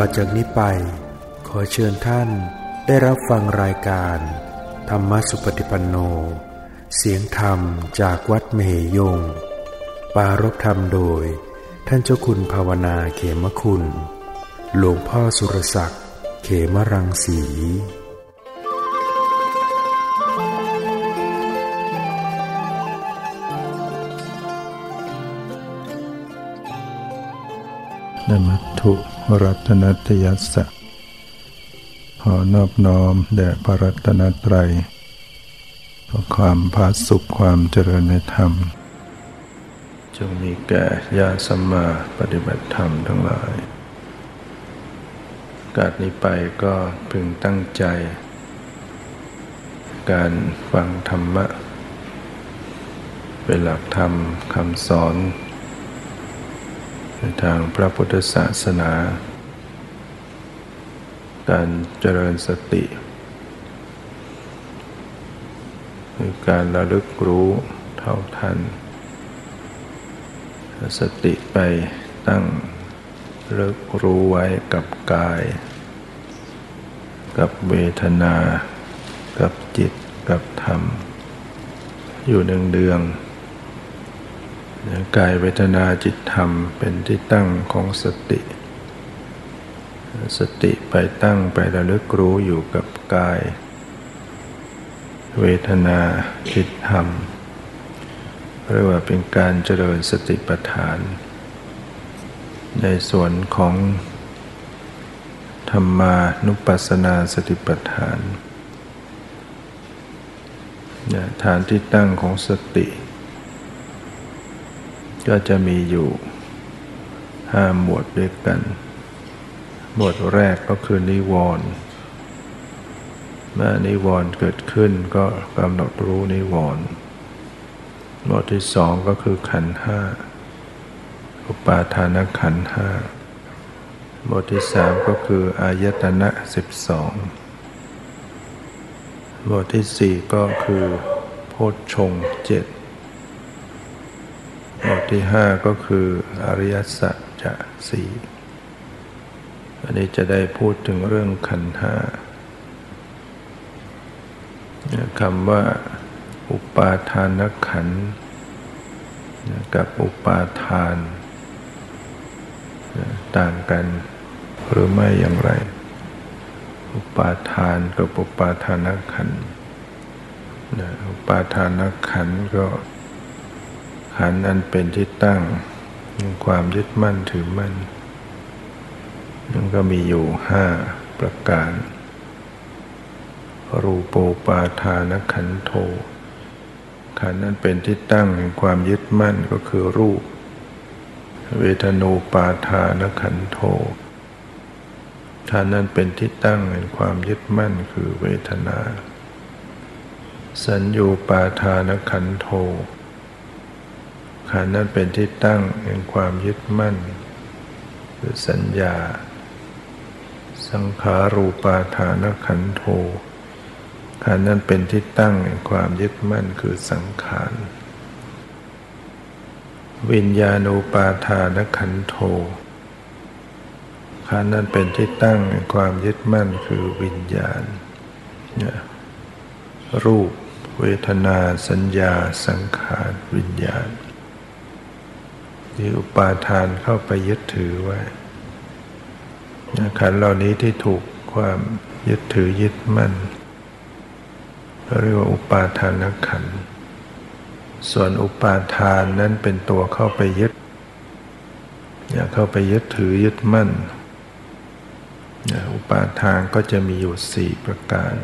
ต่อจากนี้ไป ขอเชิญท่านได้รับฟังรายการ ธรรมสุปฏิปันโน เสียงธรรมจากวัดเมหยง ปารบธรรมโดย ท่านเจ้าคุณภาวนาเขมคุณ หลวงพ่อสุรศักดิ์ เขมรังสีนมัตถุ รัตนัตยัสสะขอนอบน้อมแด่พระรัตนตรัยเพราะความพาสุขความเจริญในธรรม จงมีแก่ญาสัมมาปฏิบัติธรรมทั้งหลาย การนี้ไปก็พึงตั้งใจ การฟังธรรมะ เป็นหลักธรรมคำสอน ทางพระพุทธศาสนา การเจริญสติคือการระลึกรู้เท่าทัน สติไปตั้งเลิกรู้ไว้กับกาย กับเวทนา กับจิต กับธรรม อยู่เนืองเดือง กายเวทนาจิตธรรมเป็นที่ตั้งของสติ สติไปตั้งไประลึกรู้อยู่กับกาย เวทนาจิตธรรมเรียกว่าเป็นการเจริญสติปัฏฐาน ในส่วนของธรรมานุปัสสนาสติปัฏฐานฐานที่ตั้งของสติ ก็จะมีอยู่ห้าหมวดด้วยกัน หมวดแรกก็คือนิวรณ์เมื่อนิวรณ์เกิดขึ้นก็กำหนดรู้นิวรณ์หมวดที่สองก็คือขันห้าอุปาทานขันห้าหมวดที่สามก็คืออายตนะสิบสองหมวดที่สี่ก็คือโพชฌงเจ็ด บทที่ห้าก็คืออริยสัจจะสี่อันนี้จะได้พูดถึงเรื่องขันห้าคำว่า อุปาทานขันกับอุปาทาน ต่างกันหรือไม่อย่างไร อุปาทานกับอุปาทานขันอุปาทานขันก็ ขันอันเป็นที่ตั้งความยึดมั่นถือมั่นมันก็มีอยู่ห้าประการ รูปโปปาทานขันโท ขันนั้นเป็นที่ตั้งแห่งความยึดมั่นก็คือรูป เวทนูปาทานขันโทขันนั้นเป็นที่ตั้งแห่งความยึดมั่นคือเวทนา สัญญูปาทานขันโท ขันนั้นเป็นที่ตั้งแห่งความยึดมั่นคือสัญญา สังขารูปาทานขันโทขันนั้นเป็นที่ตั้งแห่งความยึดมั่นคือสังขาร วิญญาณูปาทานขันโทขันนั้นเป็นที่ตั้งแห่งความยึดมั่นคือวิญญาณ รูป เวทนาสัญญา สังขาร วิญญาณ ที่อุปาทานเข้าไปยึดถือไว้ขันเหล่านี้ที่ถูกความยึดถือยึดมั่นเรียกว่าอุปาทานขัน ส่วนอุปาทานนั้นเป็นตัวเข้าไปยึด อย่าเข้าไปยึดถือยึดมั่น อุปาทานก็จะมีอยู่สี่ประการ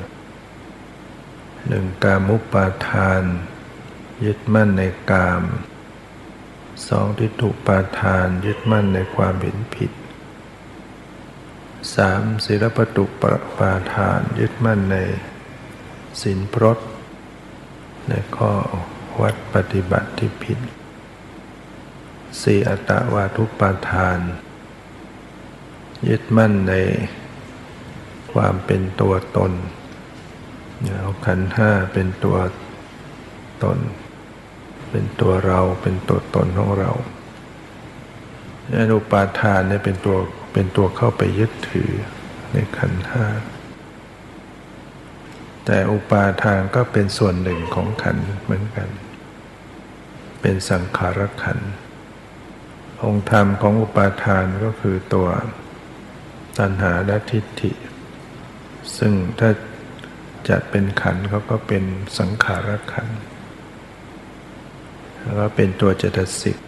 หนึ่งกามุปาทาน ยึดมั่นในกาม สองทิฏฐุปาทานยึดมั่นในความเห็นผิดสามศิลปตุปปาทานยึดมั่นในสินพรตในข้อวัดปฏิบัติที่ผิดสี่อัตวาทุปาทาน ยึดมั่นในความเป็นตัวตนเอาขันห้าเป็นตัวตน เป็นตัวเราเป็นตัวตนของเราอนุปาทานเนี่ยเป็นตัวเป็นตัวเข้าไปยึดถือในขันธ์ห้าแต่อุปาทานก็เป็นส่วนหนึ่งของขันเหมือนกัน เป็นสังขารขัน องค์ธรรมของอุปาทานก็คือตัวตัณหาและทิฏฐิ ซึ่งถ้าจัดเป็นขันเขาก็เป็นสังขารขันธ์ แล้วก็เป็นตัวเจตสิก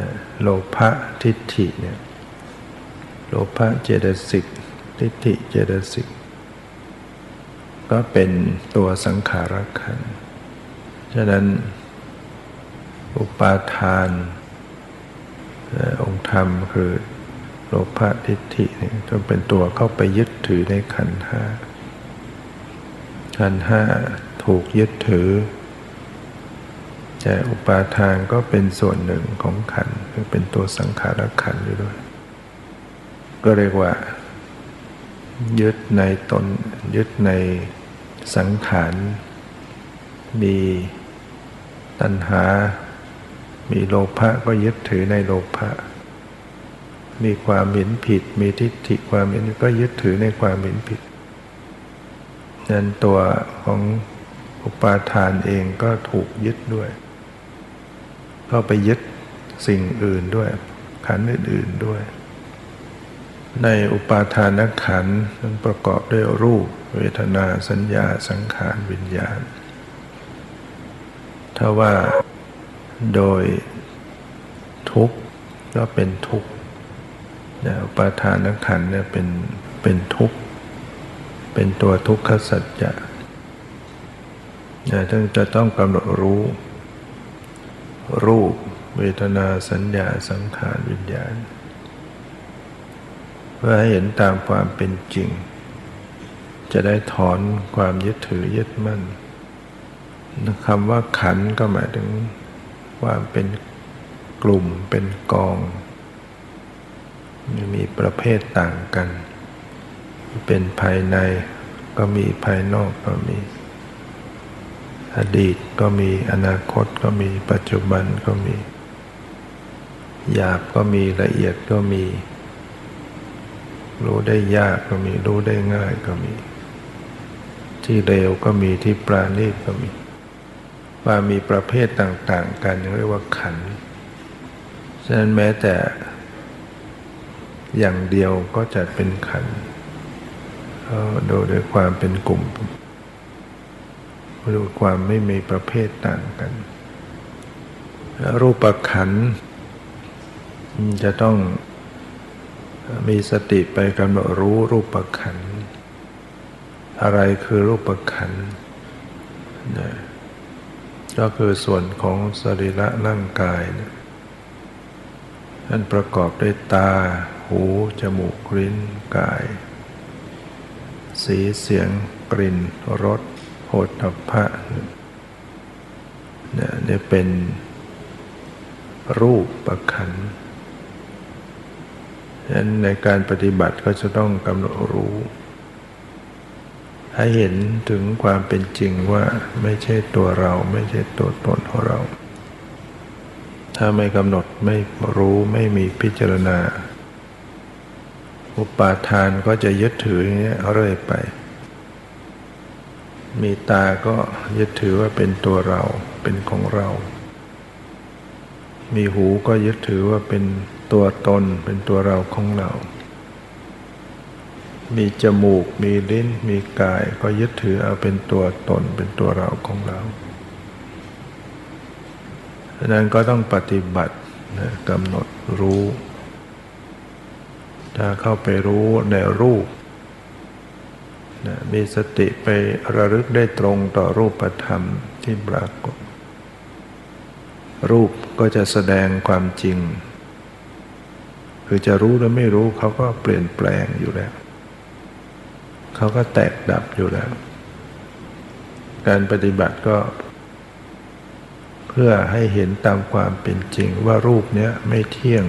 นะโลภะทิฏฐิเนี่ยโลภะเจตสิกทิฏฐิเจตสิกก็เป็นตัวสังขารขันฉะนั้นอุปาทานองค์ธรรมคือโลภะทิฏฐินี่จะเป็นตัวเข้าไปยึดถือในขันห้าขันห้าถูกยึดถือ แต่อุปาทานก็เป็นส่วนหนึ่งของขันเป็นตัวสังขารขันอยู่ด้วย ก็เรียกว่า ยึดในตนยึดในสังขารมีตัณหา มีโลภะก็ยึดถือในโลภะมีความเห็นผิด มีทิฏฐิความเห็นก็ยึดถือในความเห็นผิดนั้นตัวของอุปาทานเองก็ถูกยึดด้วย ก็ไปยึดสิ่งอื่นด้วย ขันอื่น ๆด้วย ในอุปาทานขันมันประกอบด้วยรูป เวทนาสัญญาสังขารวิญญาณ ถ้าว่าโดยทุกข์ก็เป็นทุกข์อุปาทานขันเนี่ยเป็นเป็นทุกข์เป็นตัวทุกขสัจจะจึงจะต้องกำหนดรู้ รูป เวทนาสัญญาสังขารวิญญาณ เพื่อให้เห็นตามความเป็นจริง จะได้ถอนความยึดถือยึดมั่นคำว่าขันก็หมายถึงความเป็นกลุ่มเป็นกองมีประเภทต่างกัน เป็นภายในก็มีภายนอกก็มี อดีตก็มีอนาคตก็มีปัจจุบันก็มี หยาบก็มีละเอียดก็มี รู้ได้ยากก็มี รู้ได้ง่ายก็มี ที่เร็วก็มีที่ปราณีตก็มี ว่ามีประเภทต่าง ๆ กันเรียกว่าขันฉะนั้นแม้แต่อย่างเดียวก็จะเป็นขันดูด้วยความเป็นกลุ่ม ดูความไม่มีประเภทต่างกัน รูปขันจะต้องมีสติไปกำหนดรู้รูปขัน อะไรคือรูปขันนะก็คือส่วนของสรีระร่างกายนะนั่นประกอบด้วยตา หู จมูกลิ้นกาย สีเสียงกลิ่นรส โผฏฐัพพะเนี่ยเป็นรูปประคันฉะนั้นในการปฏิบัติก็จะต้องกำหนดรู้ ให้เห็นถึงความเป็นจริงว่าไม่ใช่ตัวเราไม่ใช่ตัวตนของเรา ถ้าไม่กำหนดไม่รู้ไม่มีพิจารณา อุปาทานก็จะยึดถืออย่างนี้เรื่อยไป มีตาก็ยึดถือว่าเป็นตัวเราเป็นของเรา มีหูก็ยึดถือว่าเป็นตัวตนเป็นตัวเราของเรา มีจมูก มีลิ้น มีกายก็ยึดถือเอาเป็นตัวตนเป็นตัวเราของเราดังนั้นก็ต้องปฏิบัติกำหนดรู้ ถ้าเข้าไปรู้ในรูป มีสติไประลึกได้ตรงต่อรูปธรรมที่ปรากฏ รูปก็จะแสดงความจริง คือจะรู้หรือไม่รู้เขาก็เปลี่ยนแปลงอยู่แล้ว เขาก็แตกดับอยู่แล้ว การปฏิบัติก็ เพื่อให้เห็นตามความเป็นจริงว่ารูปเนี้ยไม่เที่ยง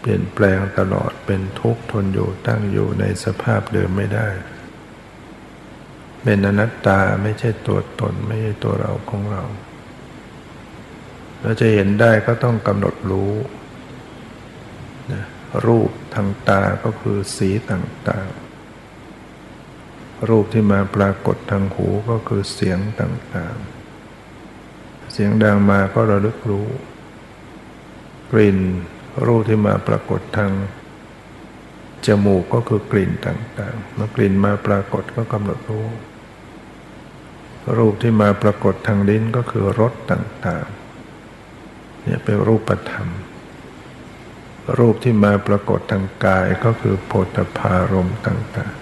เปลี่ยนแปลงตลอดเป็นทุกข์ทนอยู่ตั้งอยู่ในสภาพเดิมไม่ได้ เป็นอนัตตาไม่ใช่ตัวตนไม่ใช่ตัวเราของเรา เราจะเห็นได้ก็ต้องกำหนดรู้นะรูปทางตาก็คือสีต่างๆ รูปที่มาปรากฏทางหูก็คือเสียงต่างๆ เสียงดังมาก็ระลึกรู้ กลิ่น รูปที่มาปรากฏทางจมูกก็คือกลิ่นต่างๆเมื่อกลิ่นมาปรากฏก็กำหนดรู้ รูปที่มาปรากฏทางลิ้นก็คือรสต่างๆเนี่ยเป็นรูปธรรม รูปที่มาปรากฏทางกายก็คือโพธพารมต่าง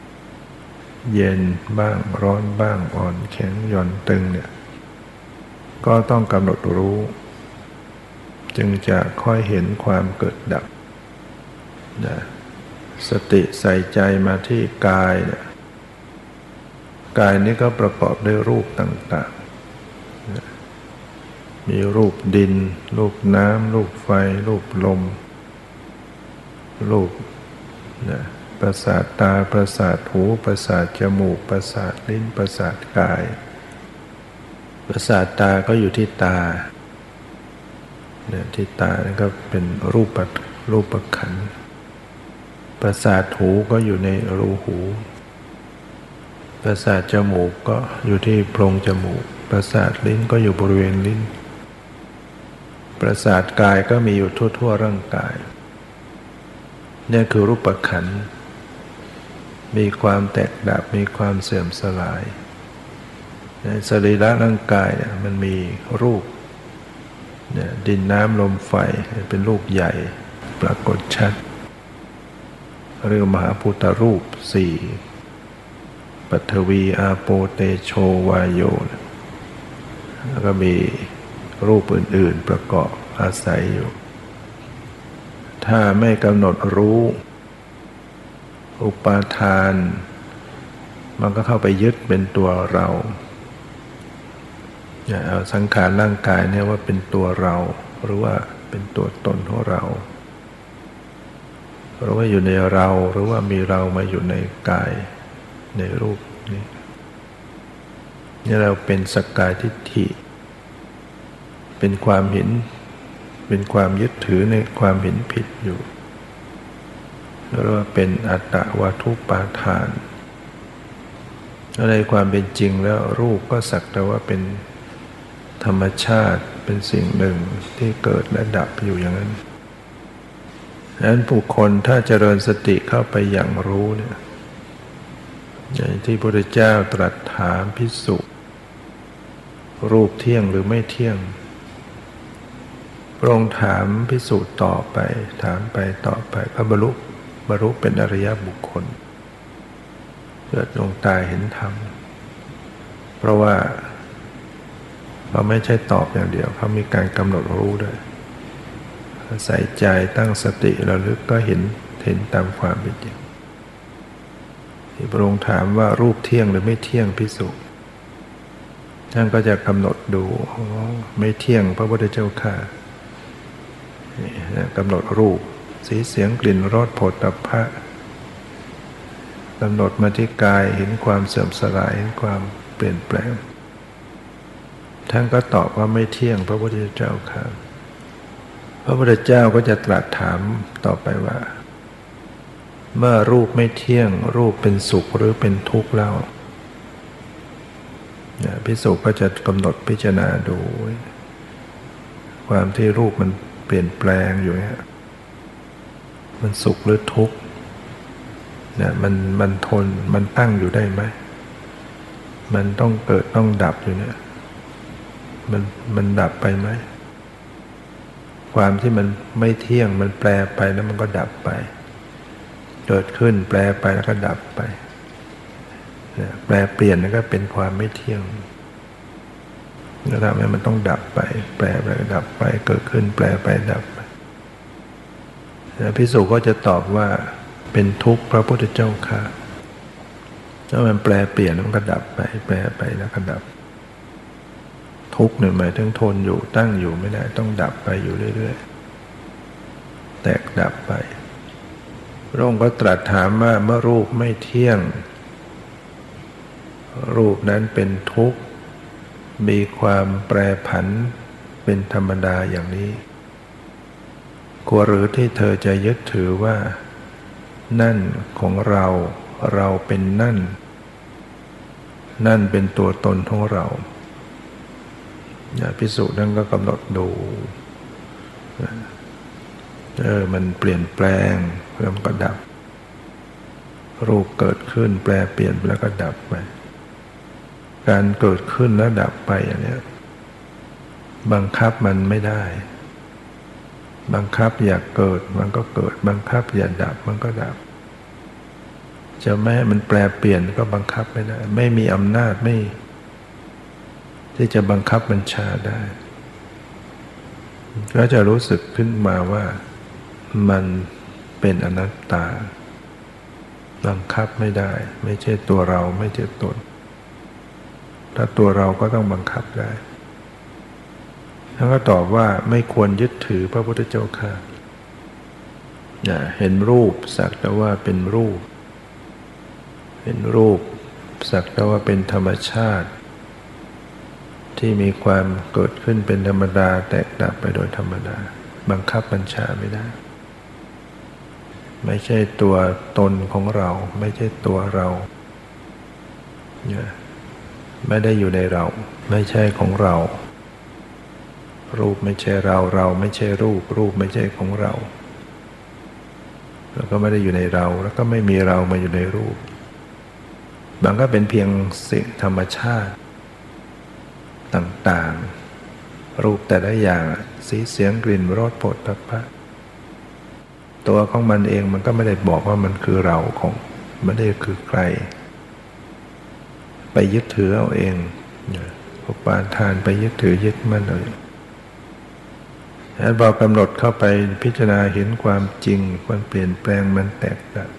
ๆ เย็นบ้างร้อนบ้างอ่อนแข็งหย่อนตึงเนี่ยก็ต้องกำหนดรู้ จึงจะค่อยเห็นความเกิดดับนะสติใส่ใจมาที่กายเนี่ยกายนี้ก็ประกอบด้วยรูปต่างๆมีรูปดิน รูปน้ำ รูปไฟ รูปลม รูปนะประสาทตา ประสาทหู ประสาทจมูก ประสาทลิ้น ประสาทกาย ประสาทตาก็อยู่ที่ตา เนี่ยที่ตาก็เป็นรูปรูปขันธ์ประสาทหูก็อยู่ในรูหู ประสาทจมูกก็อยู่ที่โพรงจมูก ประสาทลิ้นก็อยู่บริเวณลิ้น ประสาทกายก็มีอยู่ทั่ว ๆ ร่างกายนี่คือรูปขันธ์มีความแตกดับ มีความเสื่อมสลาย ในสรีระร่างกายเนี่ยมันมีรูป เนี่ยดินน้ำลมไฟเป็นรูปใหญ่ปรากฏชัด เรียกมหาพุทธรูปสี่ปัทวีอาโปเตโชวายโย แล้วก็มีรูปอื่น ๆ ประกอบอาศัยอยู่ ถ้าไม่กำหนดรู้ อุปาทาน มันก็เข้าไปยึดเป็นตัวเรา อย่าเอาสังขารร่างกายเนี่ยว่าเป็นตัวเรา หรือว่าเป็นตัวตนของเรา หรือว่าอยู่ในเราหรือว่ามีเรามาอยู่ในกายในรูปนี้นี่เราเป็นสกกายทิฏฐิ เป็นความเห็น เป็นความยึดถือในความเห็นผิดอยู่เรียกว่าเป็นอัตตวัตุปาทานในความเป็นจริงแล้วรูปก็สักแต่ว่าเป็น ธรรมชาติเป็นสิ่งหนึ่งที่เกิดและดับอยู่อย่างนั้นดังนั้นบุคคลถ้าเจริญสติเข้าไปอย่างรู้เนี่ยอย่างที่พระพุทธเจ้าตรัสถามพิสุรูปเที่ยงหรือไม่เที่ยงพระองค์ถามพิสุต่อไป ถามไปต่อไปพระบรรลุบรรลุเป็นอริยบุคคลเกิดดวงตาเห็นธรรม เพราะว่า เราไม่ใช่ตอบอย่างเดียว เขามีการกำหนดรู้ด้วยใส่ใจตั้งสติระลึกก็เห็นเห็นตามความเป็นจริงที่พระองค์ถามว่ารูปเที่ยงหรือไม่เที่ยงพิสุท่านก็จะกำหนดดูไม่เที่ยงพระพุทธเจ้าค่ะกำหนดรูป สีเสียงกลิ่นรสผลตภะกำหนดมาที่กายเห็นความเสื่อมสลายเห็นความเปลี่ยนแปลง ท่านก็ตอบว่าไม่เที่ยงพระพุทธเจ้าค่ะพระพุทธเจ้าก็จะตรัสถามต่อไปว่า เมื่อรูปไม่เที่ยง รูปเป็นสุขหรือเป็นทุกข์แล้วพิสุก็จะกำหนดพิจารณาดู ความที่รูปมันเปลี่ยนแปลงอยู่เนี่ยมันสุขหรือทุกข์เนี่ยมันมันทนมันตั้งอยู่ได้ไหม มันต้องเกิดต้องดับอยู่เนี่ย มันมันดับไปไหม ความที่มันไม่เที่ยงมันแปลไปแล้วมันก็ดับไป เกิดขึ้นแปลไปแล้วก็ดับไป แปลเปลี่ยนแล้วก็เป็นความไม่เที่ยงแล้วทำให้มันต้องดับไป แปลไปดับไป เกิดขึ้นแปลไปดับไปพิสุก็จะตอบว่าเป็นทุกข์พระพุทธเจ้าค่ะถ้ามันแปลเปลี่ยนมันก็ดับไป แปลไปแล้วก็ดับ ทุกข์เนี่ยหมายถึงทนอยู่ตั้งอยู่ไม่ได้ต้องดับไปอยู่เรื่อยๆ แตกดับไปพระองค์ก็ตรัสถามว่าเมื่อรูปไม่เที่ยง รูปนั้นเป็นทุกข์ มีความแปรผันเป็นธรรมดาอย่างนี้กลัวหรือที่เธอจะยึดถือว่า นั่นของเราเราเป็นนั่น นั่นเป็นตัวตนของเรา พิสุนั่นก็กำหนดดูเออมันเปลี่ยนแปลงแล้วมันก็ดับ รูปเกิดขึ้นแปลเปลี่ยนแล้วก็ดับไป การเกิดขึ้นแล้วดับไปอย่างนี้บังคับมันไม่ได้ บังคับอยากเกิดมันก็เกิด บังคับอยากดับมันก็ดับ จะแม้มันแปลเปลี่ยนก็บังคับไม่ได้ ไม่มีอำนาจไม่ ที่จะบังคับบัญชาได้ ก็จะรู้สึกขึ้นมาว่ามันเป็นอนัตตา บังคับไม่ได้ ไม่ใช่ตัวเราไม่ใช่ตน ถ้าตัวเราก็ต้องบังคับได้ท่านก็ตอบว่าไม่ควรยึดถือพระพุทธเจ้าค่ะเห็นรูปสักแต่ว่าเป็นรูป เห็นรูปสักแต่ว่าเป็นธรรมชาติ ที่มีความเกิดขึ้นเป็นธรรมดาแตกดับไปโดยธรรมดา บังคับบัญชาไม่ได้ ไม่ใช่ตัวตนของเรา ไม่ใช่ตัวเราไม่ได้อยู่ในเรา ไม่ใช่ของเรา รูปไม่ใช่เราเราไม่ใช่รูป รูปไม่ใช่ของเรา แล้วก็ไม่ได้อยู่ในเรา แล้วก็ไม่มีเรามาอยู่ในรูปบางก็เป็นเพียงสิ่งธรรมชาติ ต่างๆ รูปแต่ละอย่างสีเสียงกลิ่นรสผลตภะตัวของมันเองมันก็ไม่ได้บอกว่ามันคือเราของไม่ได้คือใคร ไปยึดถือเอาเองอุปาทานไปยึดถือยึดมั่นเลยแล้วบอกกำหนดเข้าไปพิจารณาเห็นความจริง มันเปลี่ยนแปลงมันแตกต่าง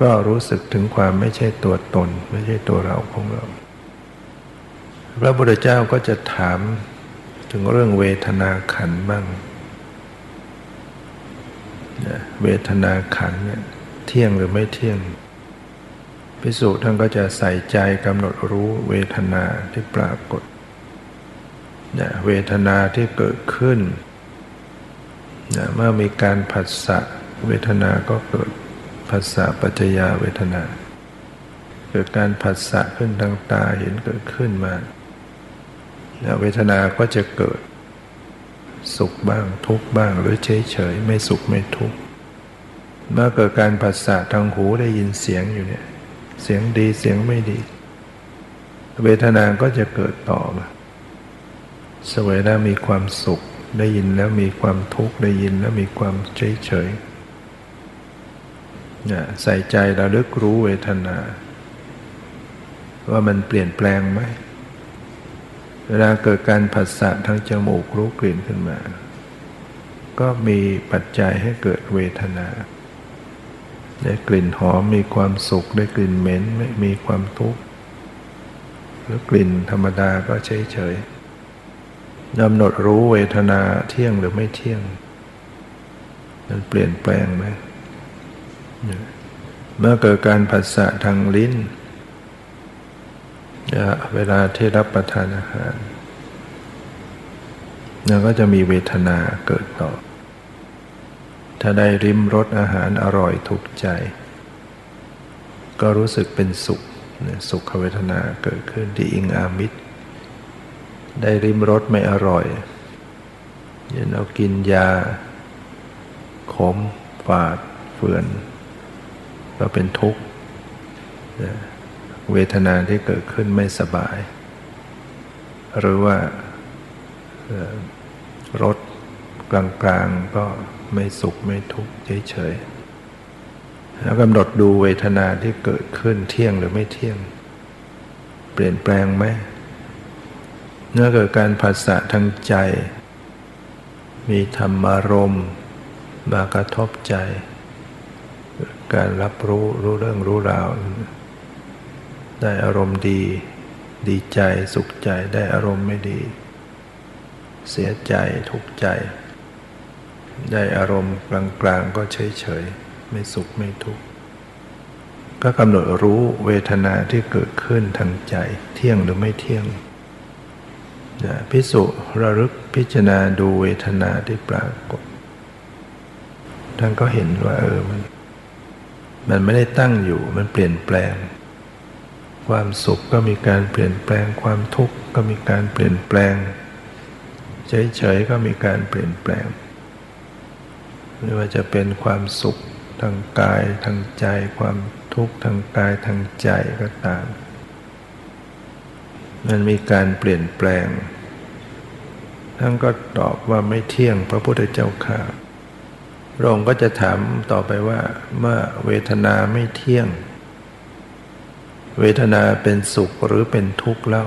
ก็รู้สึกถึงความไม่ใช่ตัวตน ไม่ใช่ตัวเราของเรา พระพุทธเจ้าก็จะถามถึงเรื่องเวทนาขันบ้าง เวทนาขันเนี่ยเที่ยงหรือไม่เที่ยงพิสูจน์ท่านก็จะใส่ใจกำหนดรู้เวทนาที่ปรากฏเนี่ยเวทนาที่เกิดขึ้นเนี่ยเมื่อมีการผัสสะเวทนาก็เกิดผัสสะปัจจยาเวทนา เกิดการผัสสะขึ้นทางตาเห็นเกิดขึ้นมา เวทนาก็จะเกิด สุขบ้างทุกบ้างหรือเฉยเฉยไม่สุขไม่ทุกเมื่อเกิดการผัสสะทางหูได้ยินเสียงอยู่เนี่ย เสียงดีเสียงไม่ดี เวทนาก็จะเกิดต่อมาสวยแล้วมีความสุข ได้ยินแล้วมีความทุกข์ได้ยินแล้วมีความเฉยเฉยเนี่ยใส่ใจระลึกรู้เวทนา ว่ามันเปลี่ยนแปลงไหม เวลาเกิดการผัสสะทางจมูกรู้กลิ่นขึ้นมา ก็มีปัจจัยให้เกิดเวทนา ได้กลิ่นหอมมีความสุขได้กลิ่นเหม็นไม่มีความทุกข์ หรือกลิ่นธรรมดาก็เฉยเฉยกำหนดรู้เวทนาเที่ยงหรือไม่เที่ยง มันเปลี่ยนแปลงไหมเมื่อเกิดการผัสสะทางลิ้น เวลาที่รับประทานอาหารเราก็จะมีเวทนาเกิดต่อ ถ้าได้ริมรสอาหารอร่อยถูกใจ ก็รู้สึกเป็นสุข สุขเวทนาเกิดขึ้นที่อิงอามิตร ได้ริมรสไม่อร่อยยันเรากินยา ขมฝาดเฟือน ก็เป็นทุกข์ เวทนาที่เกิดขึ้นไม่สบาย หรือว่ารถกลางๆก็ไม่สุขไม่ทุกข์เฉยๆแล้วกำหนดดูเวทนาที่เกิดขึ้นเที่ยงหรือไม่เที่ยง เปลี่ยนแปลงไหมเมื่อเกิดการผัสสะทางใจ มีธรรมารมมากระทบใจ การรับรู้รู้เรื่องรู้ราว ได้อารมณ์ดี ดีใจสุขใจได้อารมณ์ไม่ดี เสียใจทุกข์ใจ ได้อารมณ์กลางๆก็เฉยๆไม่สุขไม่ทุกข์ก็กำหนดรู้เวทนาที่เกิดขึ้นทางใจ เที่ยงหรือไม่เที่ยงพิสุระลึกพิจารณาดูเวทนาที่ปรากฏท่านก็เห็นว่าเออมัน มันไม่ได้ตั้งอยู่มันเปลี่ยนแปลง ความสุขก็มีการเปลี่ยนแปลง ความทุกข์ก็มีการเปลี่ยนแปลง เฉยๆก็มีการเปลี่ยนแปลง ไม่ว่าจะเป็นความสุขทางกายทางใจ ความทุกข์ทางกายทางใจก็ตาม มันมีการเปลี่ยนแปลง ท่านก็ตอบว่าไม่เที่ยงพระพุทธเจ้าข้าพระองค์ก็จะถามต่อไปว่า เมื่อเวทนาไม่เที่ยง เวทนาเป็นสุขหรือเป็นทุกข์เล่า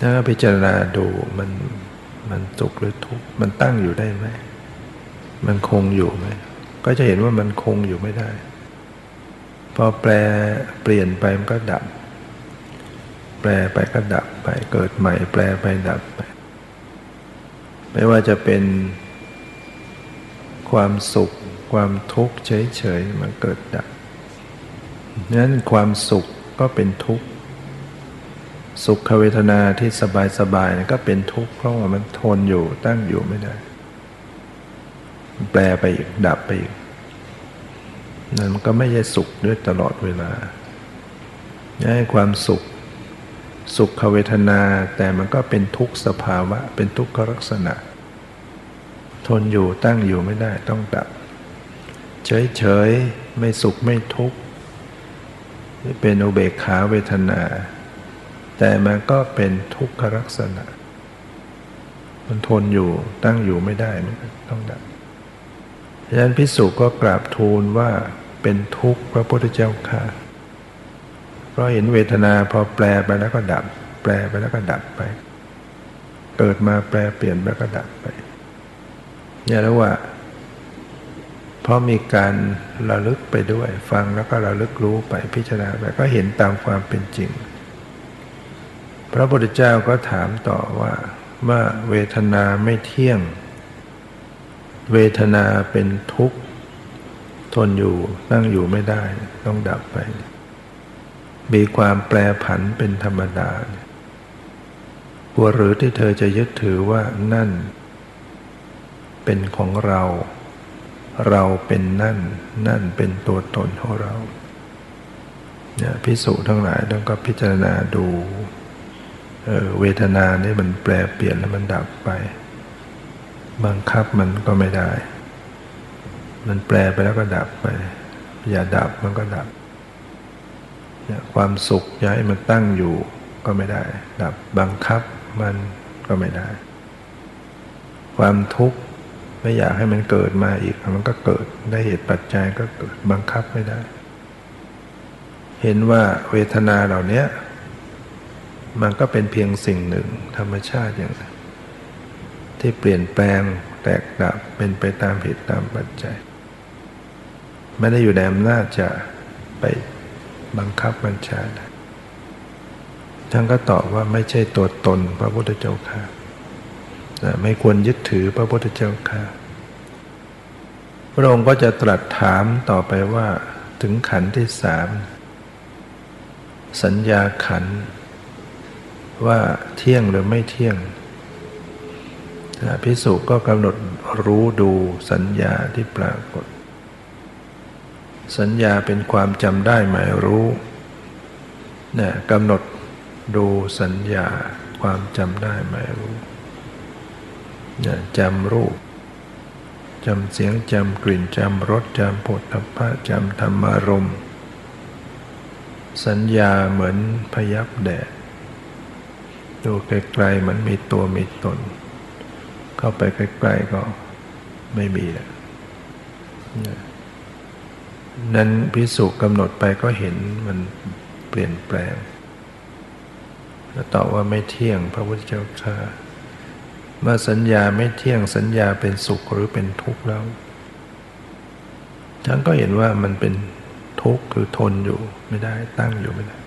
ถ้าพิจารณาดูมันมันสุขหรือทุกข์มันตั้งอยู่ได้ไหม มันคงอยู่ไหม ก็จะเห็นว่ามันคงอยู่ไม่ได้ พอแปลเปลี่ยนไปมันก็ดับ แปลไปก็ดับไปเกิดใหม่ แปลไปดับไป ไม่ว่าจะเป็นความสุข ความทุกข์เฉยๆมันเกิดดับ นั้นความสุขก็เป็นทุกข์ สุขเวทนาที่สบายๆก็เป็นทุกข์เพราะว่ามันทนอยู่ตั้งอยู่ไม่ได้ แปลไปอีกดับไปอีกนั่นก็ไม่ใช่สุขด้วยตลอดเวลาให้ความสุข สุขเวทนาแต่มันก็เป็นทุกข์สภาวะ เป็นทุกขลักษณะ ทนอยู่ตั้งอยู่ไม่ได้ต้องดับ เฉยเฉยไม่สุขไม่ทุกข์ เป็นอุเบกขาเวทนา แต่มันก็เป็นทุกขลักษณะ มันทนอยู่ตั้งอยู่ไม่ได้มันต้องดับดังนั้นพิสุก็กราบทูลว่าเป็นทุกข์พระพุทธเจ้าค่ะเพราะเห็นเวทนาพอแปลไปแล้วก็ดับ แปลไปแล้วก็ดับไป เกิดมาแปลเปลี่ยนแล้วก็ดับไปเนี่ยแล้วว่า เพราะมีการระลึกไปด้วย ฟังแล้วก็ระลึกรู้ไปพิจารณาไปก็เห็นตามความเป็นจริง พระพุทธเจ้าก็ถามต่อว่า เมื่อเวทนาไม่เที่ยง เวทนาเป็นทุกข์ ทนอยู่ตั้งอยู่ไม่ได้ต้องดับไป มีความแปรผันเป็นธรรมดากลัวหรือที่เธอจะยึดถือว่านั่น เป็นของเรา เราเป็นนั่น นั่นเป็นตัวตนของเราเนี่ยพิสูจทั้งหลายต้องก็พิจารณาดูเเวทนานี่มันแปรเปลี่ยนแล้วมันดับไป บังคับมันก็ไม่ได้ มันแปลไปแล้วก็ดับไป อย่าดับมันก็ดับเนี่ยความสุขจะให้มันตั้งอยู่ก็ไม่ได้ ดับบังคับมันก็ไม่ได้ ความทุกข์ ไม่อยากให้มันเกิดมาอีก มันก็เกิดได้เหตุปัจจัยก็เกิดบังคับไม่ได้ เห็นว่าเวทนาเหล่านี้มันก็เป็นเพียงสิ่งหนึ่ง ธรรมชาติอย่างที่เปลี่ยนแปลงแตกดับเป็นไปตามเหตุตามปัจจัย ไม่ได้อยู่ในอำนาจจะไปบังคับบัญชาท่านก็ตอบว่าไม่ใช่ตัวตนพระพุทธเจ้าค่ะ ไม่ควรยึดถือพระพุทธเจ้าค่ะพระองค์ก็จะตรัสถามต่อไปว่าถึงขันที่สามสัญญาขัน ว่าเที่ยงหรือไม่เที่ยงพิสุก็กำหนดรู้ดูสัญญาที่ปรากฏ สัญญาเป็นความจำได้หมายรู้เนี่ยกำหนดดูสัญญาความจำได้หมายรู้ จำรูปจำเสียงจำกลิ่นจำรสจำผลทพะจำธรรมารมสัญญาเหมือนพยับแดดดูไกลๆเหมือนมีตัวมีตน เข้าไปใกล้ๆก็ไม่มีแล้วนั้นพิสุกำหนดไปก็เห็นมันเปลี่ยนแปลงแล้วตอบว่าไม่เที่ยงพระพุทธเจ้าค่า เมื่อสัญญาไม่เที่ยงสัญญาเป็นสุขหรือเป็นทุกข์แล้วท่านก็เห็นว่ามันเป็นทุกข์คือทนอยู่ไม่ได้ตั้งอยู่ไม่ได้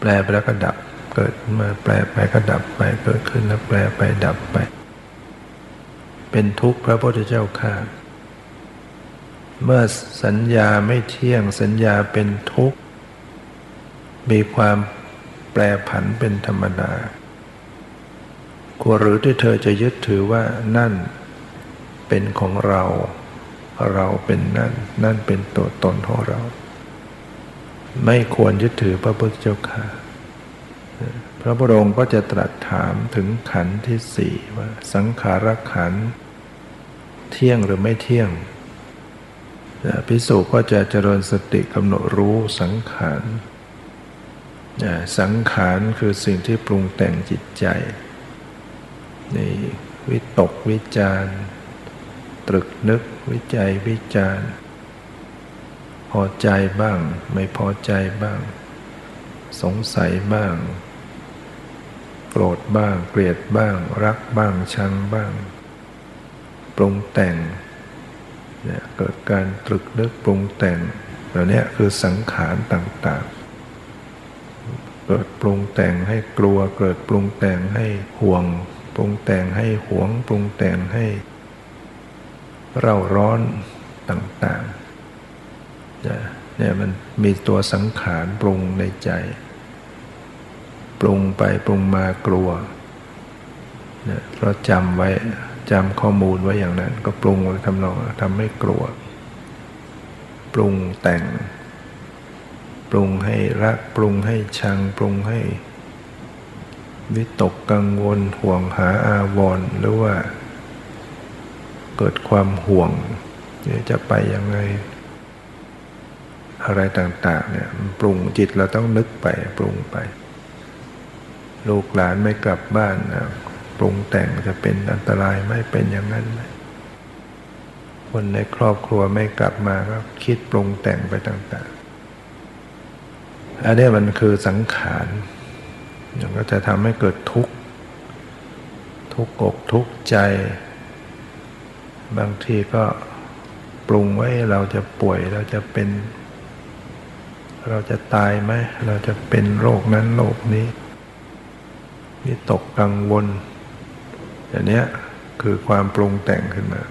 แปลไปแล้วก็ดับ เกิดมาแปลไปก็ดับไปเกิดขึ้นแล้วแปลไปดับไป เป็นทุกข์พระพุทธเจ้าค่าเมื่อสัญญาไม่เที่ยงสัญญาเป็นทุกข์มีความแปรผันเป็นธรรมดา กลัวหรือที่เธอจะยึดถือว่านั่นเป็นของเรา เราเป็นนั่น นั่นเป็นตัวตนของเรา ไม่ควรยึดถือพระพุทธเจ้าค่ะพระพุทธองค์ก็จะตรัสถามถึงขันธ์ที่สี่ว่า สังขารขันธ์เที่ยงหรือไม่เที่ยงพิสุก็จะเจริญสติกำหนดรู้สังขาร สังขารคือสิ่งที่ปรุงแต่งจิตใจ ในวิตกวิจารตรึกนึกวิจัยวิจารพอใจบ้าง ไม่พอใจบ้าง สงสัยบ้างโกรธบ้าง เกลียดบ้าง รักบ้างชังบ้าง ปรุงแต่งเนี่ยเกิดการตรึกนึกปรุงแต่งเหล่านี้คือสังขารต่างๆ เกิดปรุงแต่งให้กลัว เกิดปรุงแต่งให้ห่วง รุงแต่งให้หวง ปรุงแต่งให้เร่าร้อนต่างๆเนี่ยมันมีตัวสังขารปรุงในใจ ปรุงไปปรุงมากลัวเนี่ยเพราะจำไว้จำข้อมูลไว้อย่างนั้น ก็ปรุงทำนองทำให้กลัว ปรุงแต่ง ปรุงให้รัก ปรุงให้ชัง ปรุงให้ วิตกกังวลห่วงหาอาวรณ์หรือว่า เกิดความห่วงจะไปยังไง อะไรต่างๆเนี่ยปรุงจิตเราต้องนึกไปปรุงไป ลูกหลานไม่กลับบ้านนะปรุงแต่งจะเป็นอันตรายไม่เป็นอย่างนั้นไหมคนในครอบครัวไม่กลับมาก็คิดปรุงแต่งไปต่าง ๆ อันนี้มันคือสังขาร มันก็จะทำให้เกิดทุกข์ ทุกอกทุกใจ บางทีก็ปรุงไว้เราจะป่วยเราจะเป็น เราจะตายไหม เราจะเป็นโรคนั้นโรคนี้วิตกกังวล อย่างนี้คือความปรุงแต่งขึ้นมา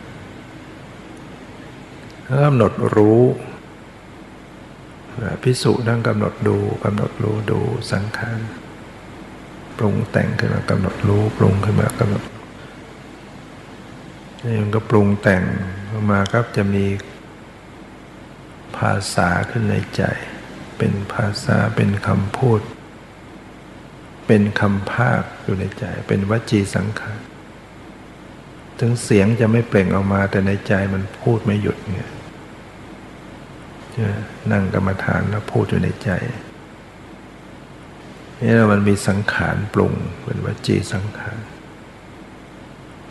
กำหนดรู้พิสุนั่งกำหนดดูกำหนดรู้ดูสังขาร ปรุงแต่งขึ้นมากำหนดรู้ปรุงขึ้นมากำหนดนี่มันก็ปรุงแต่งมาครับจะมีภาษาขึ้นในใจ เป็นภาษาเป็นคำพูด เป็นคำภาคอยู่ในใจ เป็นวจีสังขารถึงเสียงจะไม่เปล่งออกมาแต่ในใจมันพูดไม่หยุดเนี่ยนั่งกรรมฐานแล้วพูดอยู่ในใจ นี่มันมีสังขารปรุงเป็นวจีสังขาร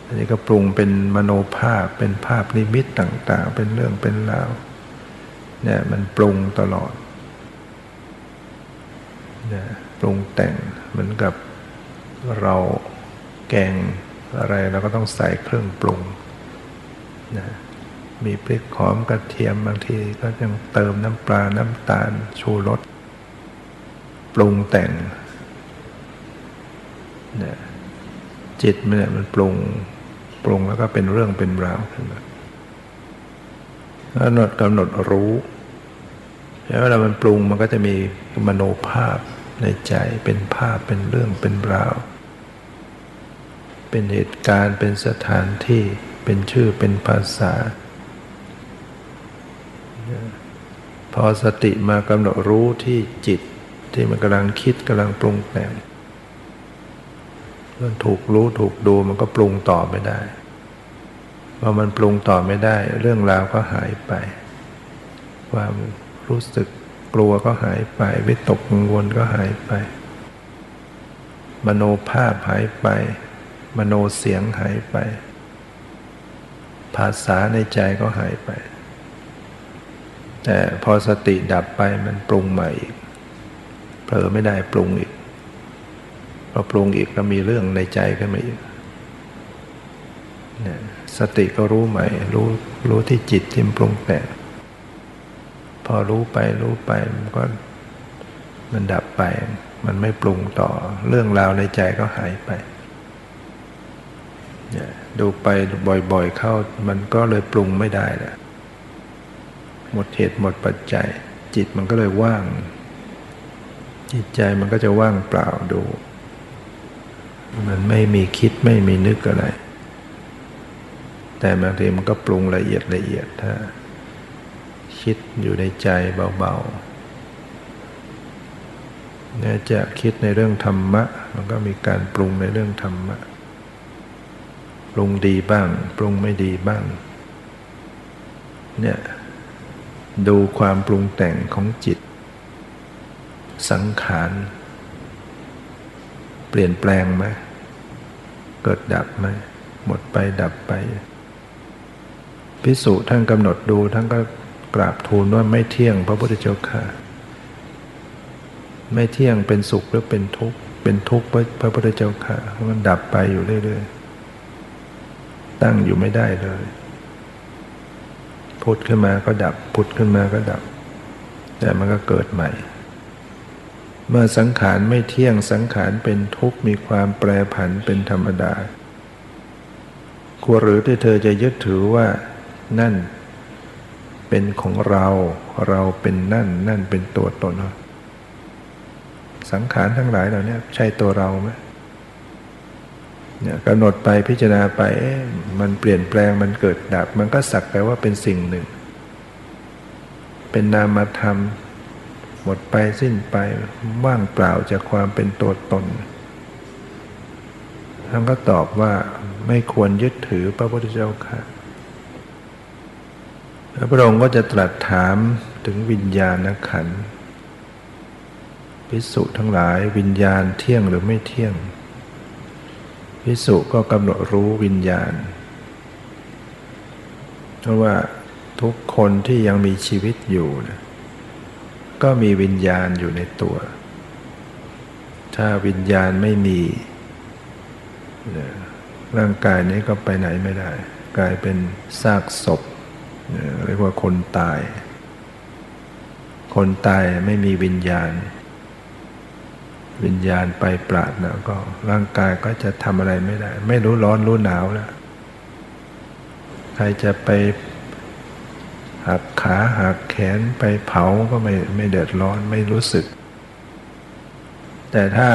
อันนี้ก็ปรุงเป็นมโนภาพเป็นภาพนิมิตต่าง ๆ เป็นเรื่องเป็นราวเนี่ยมันปรุงตลอดเนี่ยปรุงแต่งเหมือนกับเราแกงอะไรเราก็ต้องใส่เครื่องปรุงนะมีพริกหอมกระเทียมบางทีก็ยังเติมน้ำปลาน้ำตาลชูรส ปรุงแต่งนะจิตเนี่ยมันปรุงปรุงแล้วก็เป็นเรื่องเป็นราวขึ้นมากำหนดกำหนดรู้แล้วเวลามันปรุงมันก็จะมีมโนภาพในใจเป็นภาพเป็นเรื่องเป็นราว เป็นเหตุการณ์เป็นสถานที่เป็นชื่อเป็นภาษา พอสติมากำหนดรู้ที่จิต ที่มันกำลังคิดกำลังปรุงแต่งมันถูกรู้ถูกดูมันก็ปรุงต่อไม่ได้พอมันปรุงต่อไม่ได้ เรื่องราวก็หายไป ความรู้สึกกลัวก็หายไป วิตกกังวลก็หายไป มโนภาพหายไป มโนเสียงหายไป ภาษาในใจก็หายไป แต่พอสติดับไปมันปรุงใหม่อีก เผลอไม่ได้ปรุงอีกพอปรุงอีกก็มีเรื่องในใจขึ้นมาอีกสติก็รู้ใหม่ รู้รู้ที่จิตที่ปรุงแต่พอรู้ไปรู้ไปมันก็มันดับไป มันไม่ปรุงต่อ เรื่องราวในใจก็หายไปดูไปบ่อยๆเข้า มันก็เลยปรุงไม่ได้แหละหมดเหตุหมดปัจจัย จิตมันก็เลยว่าง จิตใจมันก็จะว่างเปล่าดู มันไม่มีคิดไม่มีนึกอะไร แต่บางทีมันก็ปรุงละเอียดละเอียดถ้า คิดอยู่ในใจเบาๆเนี่ยจะคิดในเรื่องธรรมะ มันก็มีการปรุงในเรื่องธรรมะ ปรุงดีบ้าง ปรุงไม่ดีบ้าง เนี่ยดูความปรุงแต่งของจิต สังขาร เปลี่ยนแปลงไหมเกิดดับไหมหมดไปดับไป พิสุท่านกำหนดดูท่านก็กราบทูลว่าไม่เที่ยงพระพุทธเจ้าค่ะ ไม่เที่ยงเป็นสุขหรือเป็นทุกข์เป็นทุกข์พระพุทธเจ้าค่ะมันดับไปอยู่เรื่อยๆตั้งอยู่ไม่ได้เลยพุทธขึ้นมาก็ดับพุทธขึ้นมาก็ดับ แต่มันก็เกิดใหม่ เมื่อสังขารไม่เที่ยงสังขารเป็นทุกข์มีความแปรผันเป็นธรรมดาควรหรือที่เธอจะยึดถือว่า นั่น เป็นของเราเราเป็นนั่น นั่นเป็นตัวตน สังขารทั้งหลายเหล่านี้ใช่ตัวเราไหมเนี่ยกำหนดไปพิจารณาไปมันเปลี่ยนแปลงมันเกิดดับ มันก็สักแต่ว่าเป็นสิ่งหนึ่ง เป็นนามธรรม มดไปสิ้นไปว่างเปล่าจากความเป็นตัวตน ท่านก็ตอบว่าไม่ควรยึดถือพระพุทธเจ้าค่ะพระองค์ก็จะตรัสถามถึงวิญญาณขันพิสุทั้งหลายวิญญาณเที่ยงหรือไม่เที่ยง พิสุก็กำหนดรู้วิญญาณ เพราะว่าทุกคนที่ยังมีชีวิตอยู่นะ ก็มีวิญญาณอยู่ในตัว ถ้าวิญญาณไม่มีร่างกายนี้ก็ไปไหนไม่ได้ กลายเป็นซากศพเรียกว่าคนตาย คนตายไม่มีวิญญาณ วิญญาณไปปราดนะก็ร่างกายก็จะทำอะไรไม่ได้ ไม่รู้ร้อนรู้หนาวแล้วใครจะไป หักขาหักแขนไปเผาก็ไม่ไม่เดือดร้อนไม่รู้สึก แต่ถ้า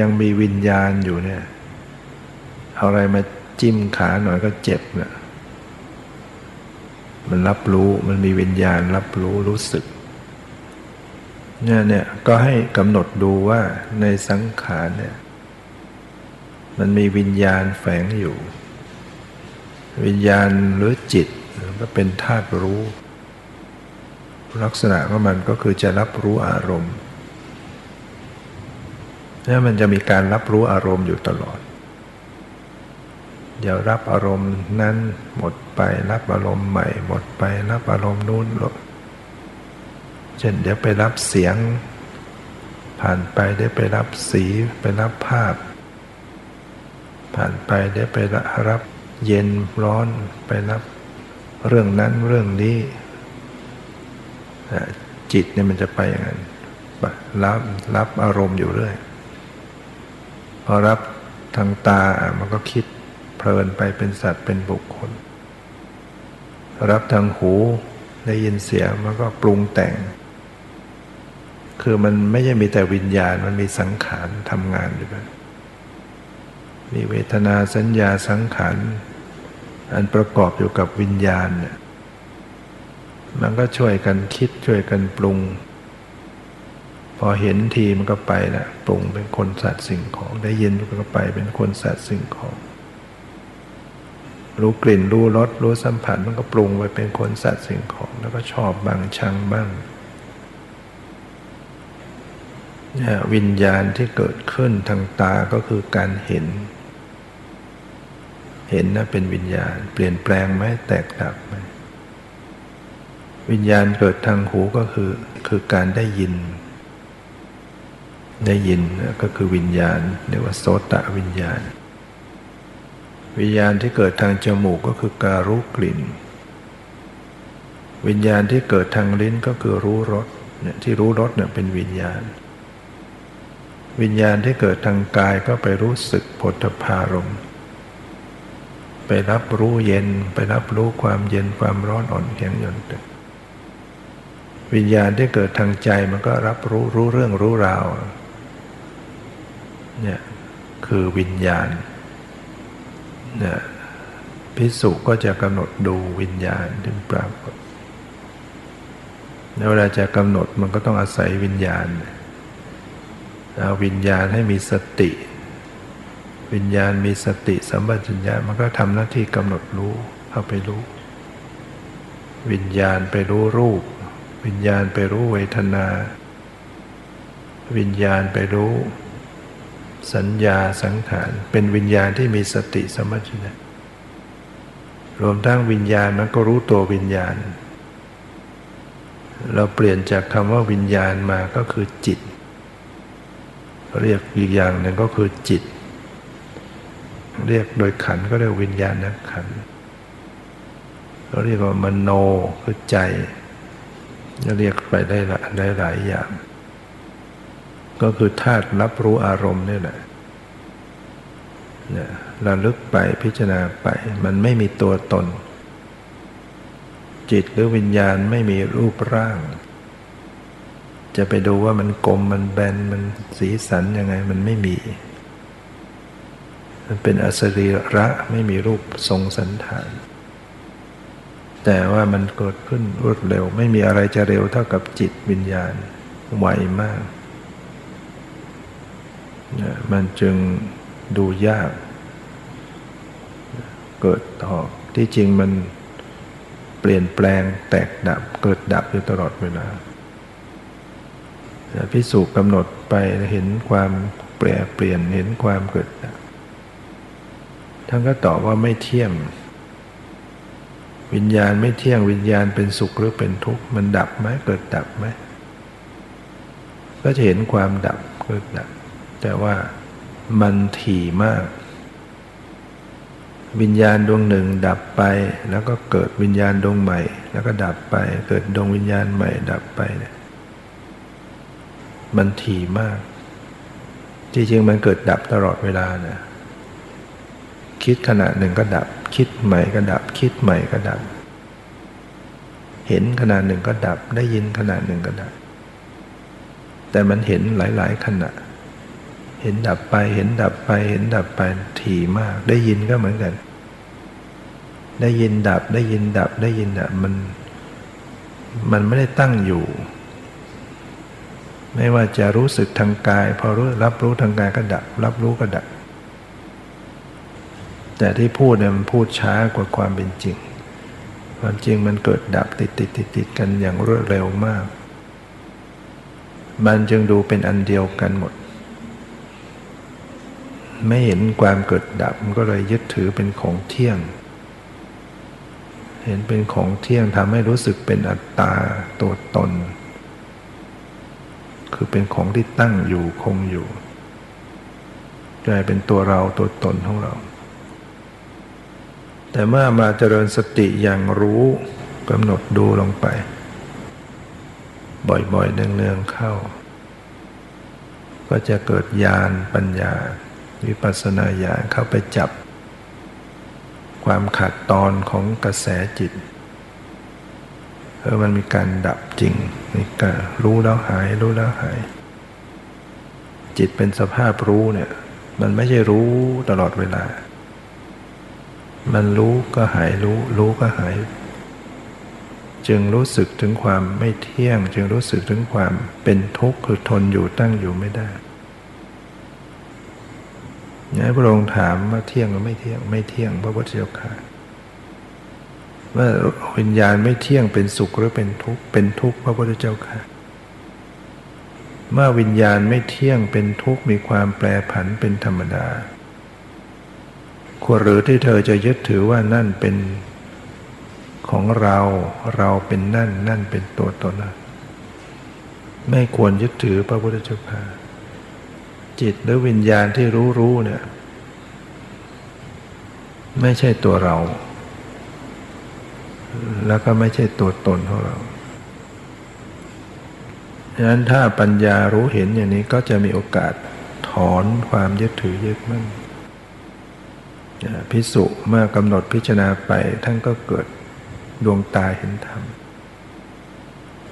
ยังมีวิญญาณอยู่เนี่ย เอาอะไรมาจิ้มขาหน่อยก็เจ็บเนะมันรับรู้มันมีวิญญาณรับรู้รู้สึกเนี่ยเนี่ยก็ให้กำหนดดูว่าในสังขารเนี่ย มันมีวิญญาณแฝงอยู่ วิญญาณหรือจิตก็เป็นธาตุรู้ ลักษณะของมันก็คือจะรับรู้อารมณ์นี่มันจะมีการรับรู้อารมณ์อยู่ตลอด เดี๋ยวรับอารมณ์นั้นหมดไปรับอารมณ์ใหม่หมดไปรับอารมณ์นู้นเช่นเดี๋ยวไปรับเสียง ผ่านไปได้ไปรับสีไปรับภาพ ผ่านไปได้ไปรับเย็นร้อนไปรับเรื่องนั้นเรื่องนี้ จิตเนี่ยมันจะไปอย่างนั้นรับรับอารมณ์อยู่เรื่อย พอรับทางตามันก็คิดเพลินไปเป็นสัตว์เป็นบุคคล รับทางหูได้ยินเสียงมันก็ปรุงแต่ง คือมันไม่ใช่มีแต่วิญญาณมันมีสังขารทำงานอยู่ด้วยมีเวทนาสัญญาสังขารอันประกอบอยู่กับวิญญาณเนี่ย มันก็ช่วยกันคิดช่วยกันปรุง พอเห็นทีมันก็ไปละปรุงเป็นคนสัตว์สิ่งของ ได้ยินมันก็ไปเป็นคนสัตว์สิ่งของ รู้กลิ่นรู้รสรู้สัมผัสมันก็ปรุงไปเป็นคนสัตว์สิ่งของ แล้วก็ชอบบางชังบ้างเนี่ยวิญญาณที่เกิดขึ้นทางตาก็คือการเห็น เห็นนะเป็นวิญญาณ เปลี่ยนแปลงไหมแตกดับไหม วิญญาณเกิดทางหูก็คือคือการได้ยิน ได้ยินก็คือวิญญาณเรียกว่าโสตะวิญญาณ วิญญาณที่เกิดทางจมูกก็คือการรู้กลิ่น วิญญาณที่เกิดทางลิ้นก็คือรู้รสเนี่ยที่รู้รสเนี่ยเป็นวิญญาณ วิญญาณที่เกิดทางกายก็ไปรู้สึกผลพารมไปรับรู้เย็น ไปรับรู้ความเย็นความร้อนอ่อนแข็งหย่อนตึก วิญญาณที่เกิดทางใจมันก็รับรู้รู้เรื่องรู้ราวเนี่ยคือวิญญาณเนี่ยพิสุก็จะกำหนดดูวิญญาณถึงปรากฏเวลาจะกำหนดมันก็ต้องอาศัยวิญญาณเอาวิญญาณให้มีสติ วิญญาณมีสติสัมปชัญญะมันก็ทำหน้าที่กำหนดรู้เข้าไปรู้ วิญญาณไปรู้รูป วิญญาณไปรู้เวทนา วิญญาณไปรู้ สัญญาสังขาร เป็นวิญญาณที่มีสติสัมปชัญญะรวมทั้งวิญญาณมันก็รู้ตัววิญญาณ เราเปลี่ยนจากคำว่าวิญญาณมาก็คือจิต เรียกอีกอย่างหนึ่งก็คือจิต เรียกโดยขันก็เรียกวิญญาณนะขันเราเรียกว่ามโนคือใจ เรียกไปได้หลายหลายอย่าง ก็คือธาตุรับรู้อารมณ์นี่แหละเนี่ยระลึกไปพิจารณาไป มันไม่มีตัวตน จิตหรือวิญญาณไม่มีรูปร่าง จะไปดูว่ามันกลมมันแบนมันสีสันยังไงมันไม่มี มันเป็นอสรีระไม่มีรูปทรงสันฐาน แต่ว่ามันเกิดขึ้นรวดเร็ว ไม่มีอะไรจะเร็วเท่ากับจิตวิญญาณไวมาก มันจึงดูยาก เกิดออที่จริงมันเปลี่ยนแปลงแตกดับ เกิดดับอยู่ตลอดเวลาพิสูจน์กำหนดไปเห็นความแปรเปลี่ยนเห็นความเกิดดับท่านก็ตอบว่าไม่เที่ยง วิญญาณไม่เที่ยงวิญญาณเป็นสุขหรือเป็นทุกข์มันดับไหมเกิดดับไหมก็จะเห็นความดับเกิดดับ แต่ว่ามันถี่มาก วิญญาณดวงหนึ่งดับไป แล้วก็เกิดวิญญาณดวงใหม่ แล้วก็ดับไป เกิดดวงวิญญาณใหม่ ดับไปเนี่ยมันถี่มากจริงๆมันเกิดดับตลอดเวลานะคิดขณะหนึ่งก็ดับ คิดใหม่ก็ดับ คิดใหม่ก็ดับ เห็นขณะหนึ่งก็ดับ ได้ยินขณะหนึ่งก็ดับ แต่มันเห็นหลาย ๆ ขณะ เห็นดับไป เห็นดับไป เห็นดับไปถี่มาก ได้ยินก็เหมือนกัน ได้ยินดับ ได้ยินดับ ได้ยินดับ มัน มันไม่ได้ตั้งอยู่ ไม่ว่าจะรู้สึกทางกาย พอรู้รับรู้ทางกายก็ดับ รับรู้ก็ดับ แต่ที่พูดเนี่ยมันพูดช้ากว่าความเป็นจริง ความจริงมันเกิดดับติดติดติดติดกันอย่างรวดเร็วมาก มันจึงดูเป็นอันเดียวกันหมด ไม่เห็นความเกิดดับมันก็เลยยึดถือเป็นของเที่ยง เห็นเป็นของเที่ยงทำให้รู้สึกเป็นอัตตาตัวตน คือเป็นของที่ตั้งอยู่คงอยู่กลายเป็นตัวเราตัวตนของเรา แต่เมื่อมาเจริญสติอย่างรู้กำหนดดูลงไป บ่อยๆเนืองๆเข้า ก็จะเกิดญาณปัญญา วิปัสสนาญาณเข้าไปจับ ความขาดตอนของกระแสจิตเออมันมีการดับจริงมีการรู้แล้วหายรู้แล้วหาย จิตเป็นสภาพรู้เนี่ย มันไม่ใช่รู้ตลอดเวลา มันรู้ก็หายรู้ รู้ก็หาย จึงรู้สึกถึงความไม่เที่ยง จึงรู้สึกถึงความเป็นทุกข์คือทนอยู่ตั้งอยู่ไม่ได้นี่พระองค์ถามว่าเที่ยงหรือไม่เที่ยง ไม่เที่ยงพระพุทธเจ้าค่ะว่าวิญญาณไม่เที่ยงเป็นสุขหรือเป็นทุกข์เป็นทุกข์พระพุทธเจ้าค่ะเมื่อวิญญาณไม่เที่ยงเป็นทุกข์มีความแปรผันเป็นธรรมดา ควรหรือที่เธอจะยึดถือว่านั่นเป็นของเราเราเป็นนั่นนั่นเป็นตัวตนไม่ควรยึดถือพระพุทธเจ้าค่ะจิตหรือวิญญาณที่รู้รู้เนี่ย ไม่ใช่ตัวเรา แล้วก็ไม่ใช่ตัวตนของเราดังนั้นถ้าปัญญารู้เห็นอย่างนี้ก็จะมีโอกาสถอนความยึดถือยึดมั่น พิสุเมื่อกำหนดพิจารณาไปท่านก็เกิดดวงตาเห็นธรรม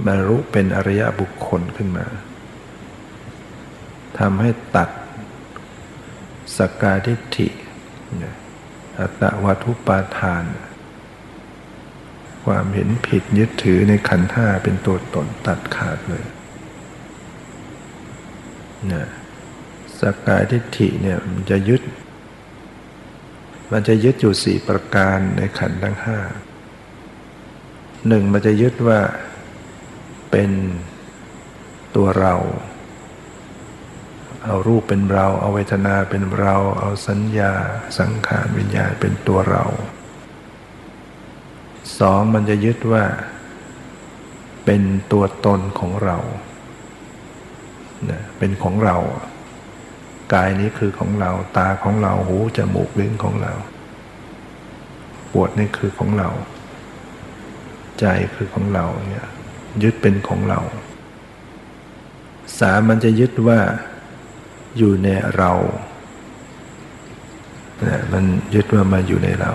บรรลุเป็นอริยบุคคลขึ้นมาทำให้ตัดสกกาทิฏฐิอัตตวัตุปาทาน ความเห็นผิดยึดถือในขันธ์ห้าเป็นตัวตนตัดขาดเลยเนี่ยสกายทิฏฐิเนี่ยมันจะยึด มันจะยึดอยู่สี่ประการในขันธ์ทั้งห้าหนึ่งมันจะยึดว่าเป็นตัวเรา เอารูปเป็นเรา เอาเวทนาเป็นเรา เอาสัญญาสังขารวิญญาณเป็นตัวเราสองมันจะยึดว่า เป็นตัวตนของเรา เป็นของเรา กายนี้คือของเรา ตาของเรา หู จมูก ลิ้นของเรา ปวดนี่คือของเรา ใจคือของเราเนี่ยยึดเป็นของเรา สามมันจะยึดว่าอยู่ในเราเนี่ยมันยึดว่ามาอยู่ในเรา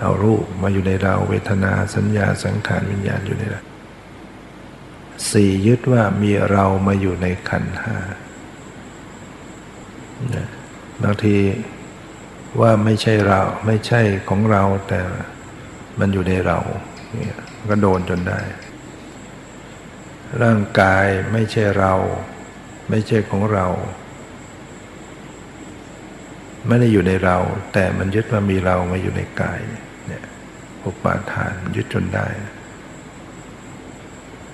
เอารูปมาอยู่ในเรา เวทนาสัญญาสังขารวิญญาณอยู่ในเราสี่ยึดว่ามีเรามาอยู่ในขันห้า บางทีว่าไม่ใช่เราไม่ใช่ของเราแต่มันอยู่ในเราเนี่ยก็โดนจนได้ ร่างกายไม่ใช่เรา ไม่ใช่ของเรา ไม่ได้อยู่ในเรา แต่มันยึดว่ามีเรามาอยู่ในกายเนี่ยอุปาทานยึดจนได้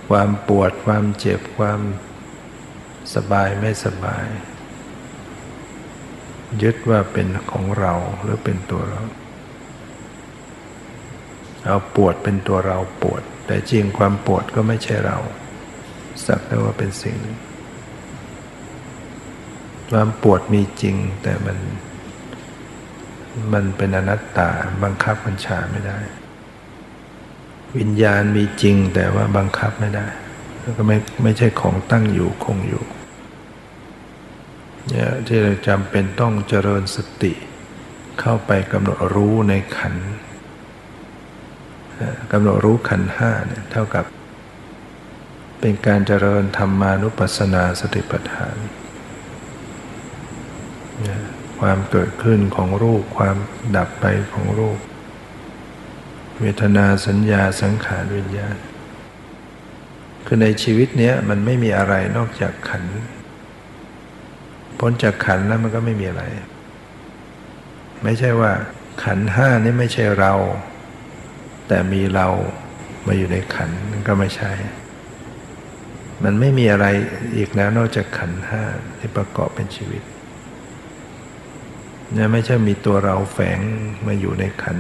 ความปวดความเจ็บความสบายไม่สบาย ยึดว่าเป็นของเราหรือเป็นตัวเรา เอาปวดเป็นตัวเราปวด แต่จริงความปวดก็ไม่ใช่เรา สักแต่ว่าเป็นสิ่ง ความปวดมีจริงแต่มัน มันเป็นอนัตตาบังคับบัญชาไม่ได้ วิญญาณมีจริงแต่ว่าบังคับไม่ได้ แล้วก็ไม่ไม่ใช่ของตั้งอยู่คงอยู่ เนี่ยที่เราจำเป็นต้องเจริญสติ เข้าไปกำหนดรู้ในขันกำหนดรู้ขันห้าเนี่ยเท่ากับ เป็นการเจริญธรรมานุปัสสนาสติปัฏฐาน ความเกิดขึ้นของรูปความดับไปของรูป เวทนาสัญญาสังขารวิญญาณคือในชีวิตเนี้ยมันไม่มีอะไรนอกจากขัน พ้นจากขันแล้วมันก็ไม่มีอะไร ไม่ใช่ว่า ขันห้านี่ไม่ใช่เรา แต่มีเรามาอยู่ในขันนั่นก็ไม่ใช่ มันไม่มีอะไรอีกแล้วนอกจากขันห้าที่ประกอบเป็นชีวิตเนี่ยไม่ใช่มีตัวเราแฝงมาอยู่ในขัน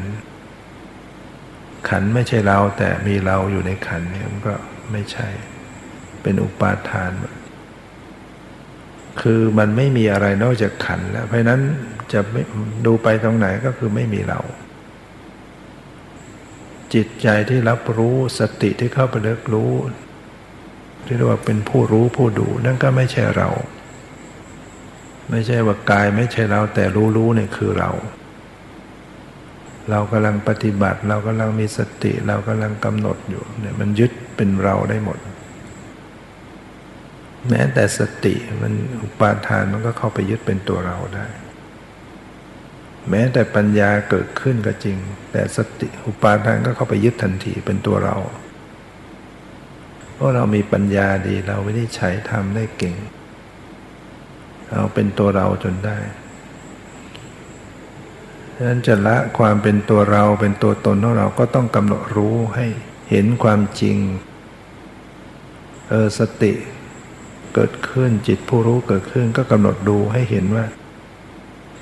ขันไม่ใช่เราแต่มีเราอยู่ในขันเนี่ยมันก็ไม่ใช่ เป็นอุปาทาน คือมันไม่มีอะไรนอกจากขันแล้ว เพราะนั้นจะไม่ดูไปตรงไหนก็คือไม่มีเรา จิตใจที่รับรู้สติที่เข้าไปเลิกรู้ ที่เรียกว่าเป็นผู้รู้ผู้ดู นั่นก็ไม่ใช่เรา ไม่ใช่ว่ากายไม่ใช่เรา แต่รู้รู้เนี่ยคือเรา เรากำลังปฏิบัติ เรากำลังมีสติ เรากำลังกำหนดอยู่เนี่ยมันยึดเป็นเราได้หมด แม้แต่สติมันอุปาทานมันก็เข้าไปยึดเป็นตัวเราได้ แม้แต่ปัญญาเกิดขึ้นก็จริง แต่สติอุปาทานก็เข้าไปยึดทันทีเป็นตัวเรา เพราะเรามีปัญญาดีเราไม่ได้ใช้ทำได้เก่ง เอาเป็นตัวเราจนได้ฉะนั้นจะละความเป็นตัวเราเป็นตัวตนของเราก็ต้องกำหนดรู้ให้เห็นความจริงเออสติ เกิดขึ้น จิตผู้รู้เกิดขึ้นก็กำหนดดูให้เห็นว่า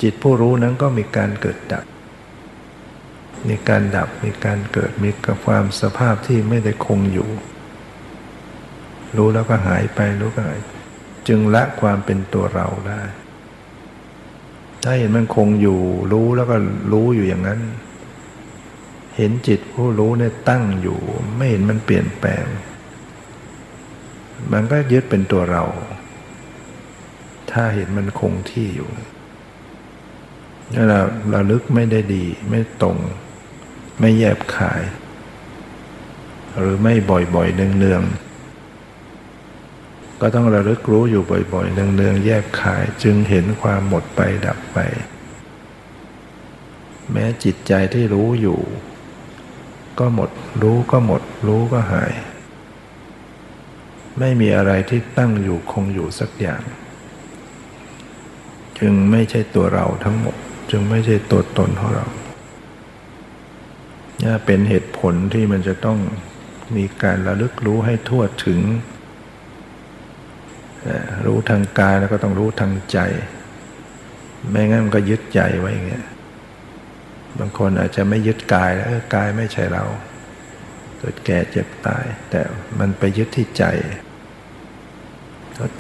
จิตผู้รู้นั้นก็มีการเกิดดับ มีการดับมีการเกิดมีกับความสภาพที่ไม่ได้คงอยู่ รู้แล้วก็หายไปรู้ก็หาย จึงละความเป็นตัวเราได้ถ้าเห็นมันคงอยู่ รู้แล้วก็รู้อยู่อย่างนั้น เห็นจิตผู้รู้เนี่ยตั้งอยู่ ไม่เห็นมันเปลี่ยนแปลง มันก็ยึดเป็นตัวเรา ถ้าเห็นมันคงที่อยู่ถ้าเราเราลึกไม่ได้ดี ไม่ตรง ไม่แยบขาย หรือไม่บ่อยๆเนืองๆก็ต้องระลึกรู้อยู่บ่อยๆเนืองๆแยกขาย จึงเห็นความหมดไปดับไป แม้จิตใจที่รู้อยู่ ก็หมด รู้ก็หมด รู้ก็หาย ไม่มีอะไรที่ตั้งอยู่คงอยู่สักอย่าง จึงไม่ใช่ตัวเราทั้งหมด จึงไม่ใช่ตัวตนของเรานี่เป็นเหตุผลที่มันจะต้องมีการระลึกรู้ให้ทั่วถึง รู้ทางกายแล้วก็ต้องรู้ทางใจ ไม่งั้นมันก็ยึดใจไว้อย่างเงี้ยบางคนอาจจะไม่ยึดกายแล้วกายไม่ใช่เรา เกิดแก่เจ็บตาย แต่มันไปยึดที่ใจ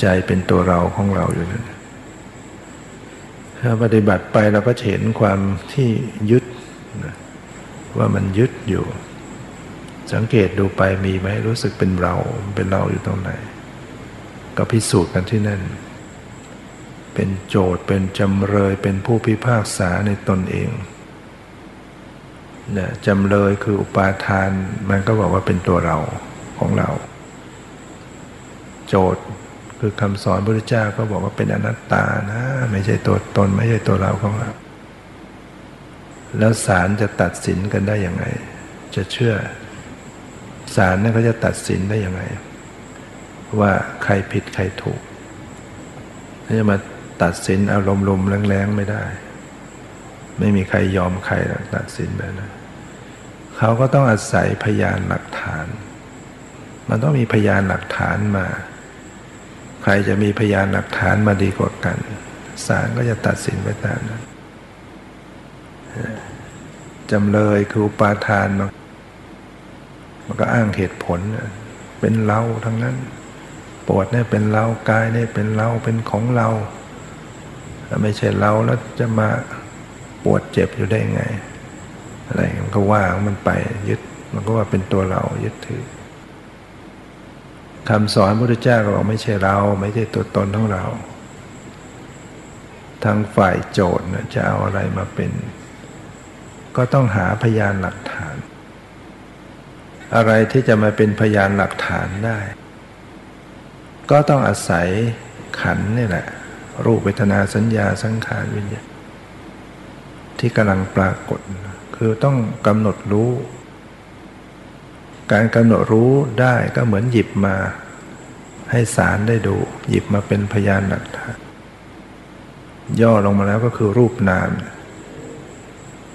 ใจเป็นตัวเราของเราอยู่นั่นถ้าปฏิบัติไปเราก็เห็นความที่ยึดว่ามันยึดอยู่ สังเกตดูไปมีไหมรู้สึกเป็นเราเป็นเราอยู่ตรงไหน ก็พิสูจน์กันที่นั่น เป็นโจทย์เป็นจำเลยเป็นผู้พิพากษาในตนเองนะจำเลยคืออุปาทานมันก็บอกว่าเป็นตัวเราของเรา โจทย์ คือคำสอนพระพุทธเจ้าก็บอกว่าเป็นอนัตตานะ ไม่ใช่ตัวตนไม่ใช่ตัวเราของเรา แล้วศาลจะตัดสินกันได้ยังไง จะเชื่อศาลนั่นเขาจะตัดสินได้ยังไง ว่าใครผิดใครถูกจะมาตัดสินอารมณ์ลมแรงๆไม่ได้ ไม่มีใครยอมใครตัดสินแบบนั้นเขาก็ต้องอาศัยพยานหลักฐาน มันต้องมีพยานหลักฐานมา ใครจะมีพยานหลักฐานมาดีกว่ากันศาลก็จะตัดสินไปตามนั้นจำเลยคือปาทานมันมันก็อ้างเหตุผล เป็นเราทั้งนั้นปวดเนี่ยเป็นเรากายเนี่ยเป็นเราเป็นของเรา ไม่ใช่เราแล้วจะมาปวดเจ็บอยู่ได้ไง อะไรมันก็ว่ามันไปยึด มันก็ว่าเป็นตัวเรายึดถือ คำสอนพระพุทธเจ้าก็บอกไม่ใช่เรา ไม่ใช่ตัวตนของเรา ทางฝ่ายโจทย์จะเอาอะไรมาเป็น ก็ต้องหาพยานหลักฐาน อะไรที่จะมาเป็นพยานหลักฐานได้ ก็ต้องอาศัยขันนี่แหละ รูปเวทนาสัญญาสังขารวิญญาณที่กำลังปรากฏ คือต้องกำหนดรู้ การกำหนดรู้ได้ก็เหมือนหยิบมา ให้สารได้ดู หยิบมาเป็นพยานหลักฐานย่อลงมาแล้วก็คือรูปนาม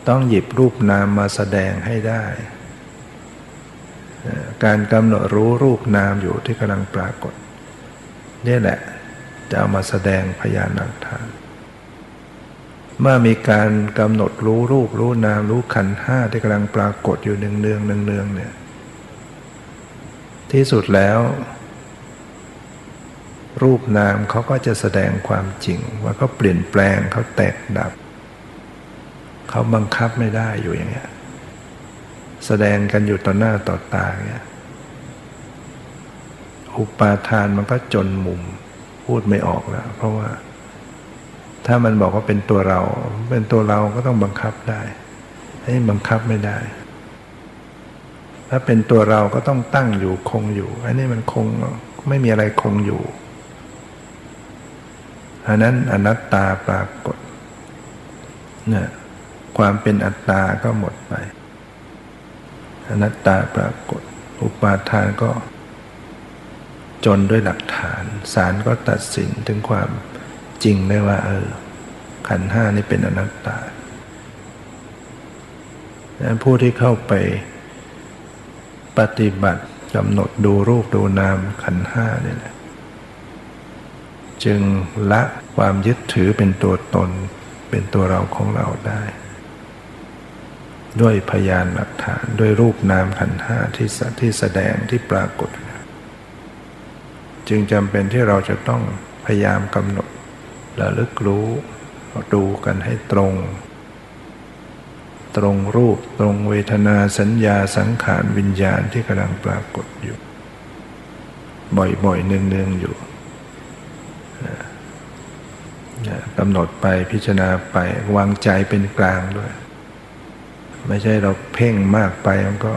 ต้องหยิบรูปนามมาแสดงให้ได้ การกำหนดรู้รูปนามอยู่ที่กำลังปรากฏนี่แหละ จะเอามาแสดงพยานหลักฐาน เมื่อมีการกำหนดรู้รูปรู้นามรู้ขันห้าที่กำลังปรากฏอยู่เนืองเนืองเนืองเนืองเนี่ย ที่สุดแล้ว รูปนามเขาก็จะแสดงความจริง ว่าเขาเปลี่ยนแปลงเขาแตกดับ เขาบังคับไม่ได้อยู่อย่างเงี้ยแสดงกันอยู่ต่อหน้าต่อตาเงี้ยอุปาทานมันก็จนมุมพูดไม่ออกแล้ว เพราะว่า ถ้ามันบอกว่าเป็นตัวเรา เป็นตัวเราก็ต้องบังคับได้ให้บังคับไม่ได้ ถ้าเป็นตัวเราก็ต้องตั้งอยู่คงอยู่ อันนี้มันคงไม่มีอะไรคงอยู่อันนั้นอนัตตาปรากฏเนี่ยความเป็นอัตตาก็หมดไป อนัตตาปรากฏ อุปาทานก็ จนด้วยหลักฐานศาลก็ตัดสินถึงความจริงได้ว่า เออ ขันห้านี่เป็นอนัตตาดังนั้นผู้ที่เข้าไป ปฏิบัติกำหนดดูรูปดูนามขันห้านี่แหละจึงละความยึดถือเป็นตัวตน เป็นตัวเราของเราได้ ด้วยพยานหลักฐานด้วยรูปนามขันห้าที่ที่แสดงที่ปรากฏ จึงจำเป็นที่เราจะต้องพยายามกำหนดระลึกรู้ดูกันให้ตรง ตรงรูปตรงเวทนาสัญญาสังขารวิญญาณที่กำลังปรากฏอยู่ บ่อยๆเนืองๆอยู่กำหนดไปพิจารณาไปวางใจเป็นกลางด้วย ไม่ใช่เราเพ่งมากไปมันก็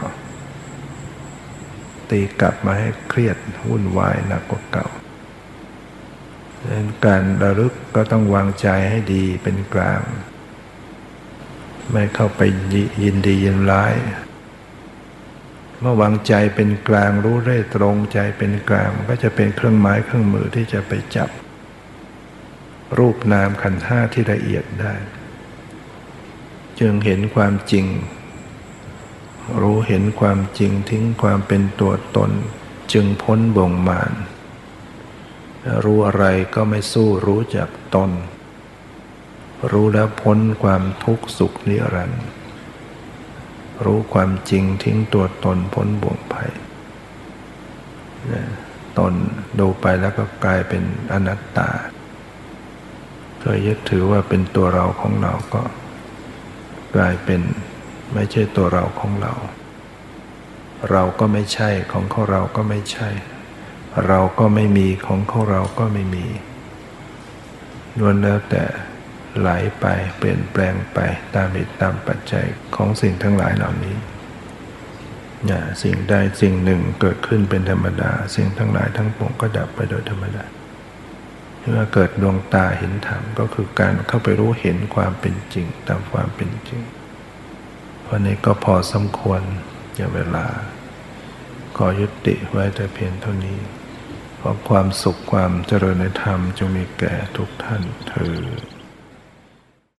ตีกลับมาให้เครียดวุ่นวายหนักกว่าเก่าการระลึกก็ต้องวางใจให้ดีเป็นกลาง ไม่เข้าไปยินดียินร้าย เมื่อวางใจเป็นกลางรู้ได้ตรงใจเป็นกลางก็จะเป็นเครื่องไม้เครื่องมือที่จะไปจับ รูปนามขันธ์ห้าที่ละเอียดได้ จึงเห็นความจริง รู้เห็นความจริงทิ้งความเป็นตัวตน จึงพ้นบ่งมานรู้อะไรก็ไม่สู้รู้จักตน รู้แล้วพ้นความทุกข์สุขนิรันดร์รู้ความจริงทิ้งตัวตนพ้นบ่วงภัยตนดูไปแล้วก็กลายเป็นอนัตตาเคยยึดถือว่าเป็นตัวเราของเราก็ กลายเป็นไม่ใช่ตัวเราของเรา เราก็ไม่ใช่ของของเราก็ไม่ใช่ เราก็ไม่มีของของเราก็ไม่มีล้วนแล้วแต่ ไหลไปเปลี่ยนแปลงไปตามเหตุตามปัจจัยของสิ่งทั้งหลายเหล่านี้อย่าสิ่งใดสิ่งหนึ่งเกิดขึ้นเป็นธรรมดา สิ่งทั้งหลายทั้งปวงก็ดับไปโดยธรรมดาเมื่อเกิดดวงตาเห็นธรรมก็คือการเข้าไปรู้เห็นความเป็นจริง ตามความเป็นจริงวันนี้ก็พอสมควรอย่าเวลา ขอยุติไว้แต่เพียงเท่านี้เพราะความสุขความเจริญในธรรมจงมีแก่ทุกท่านเธอ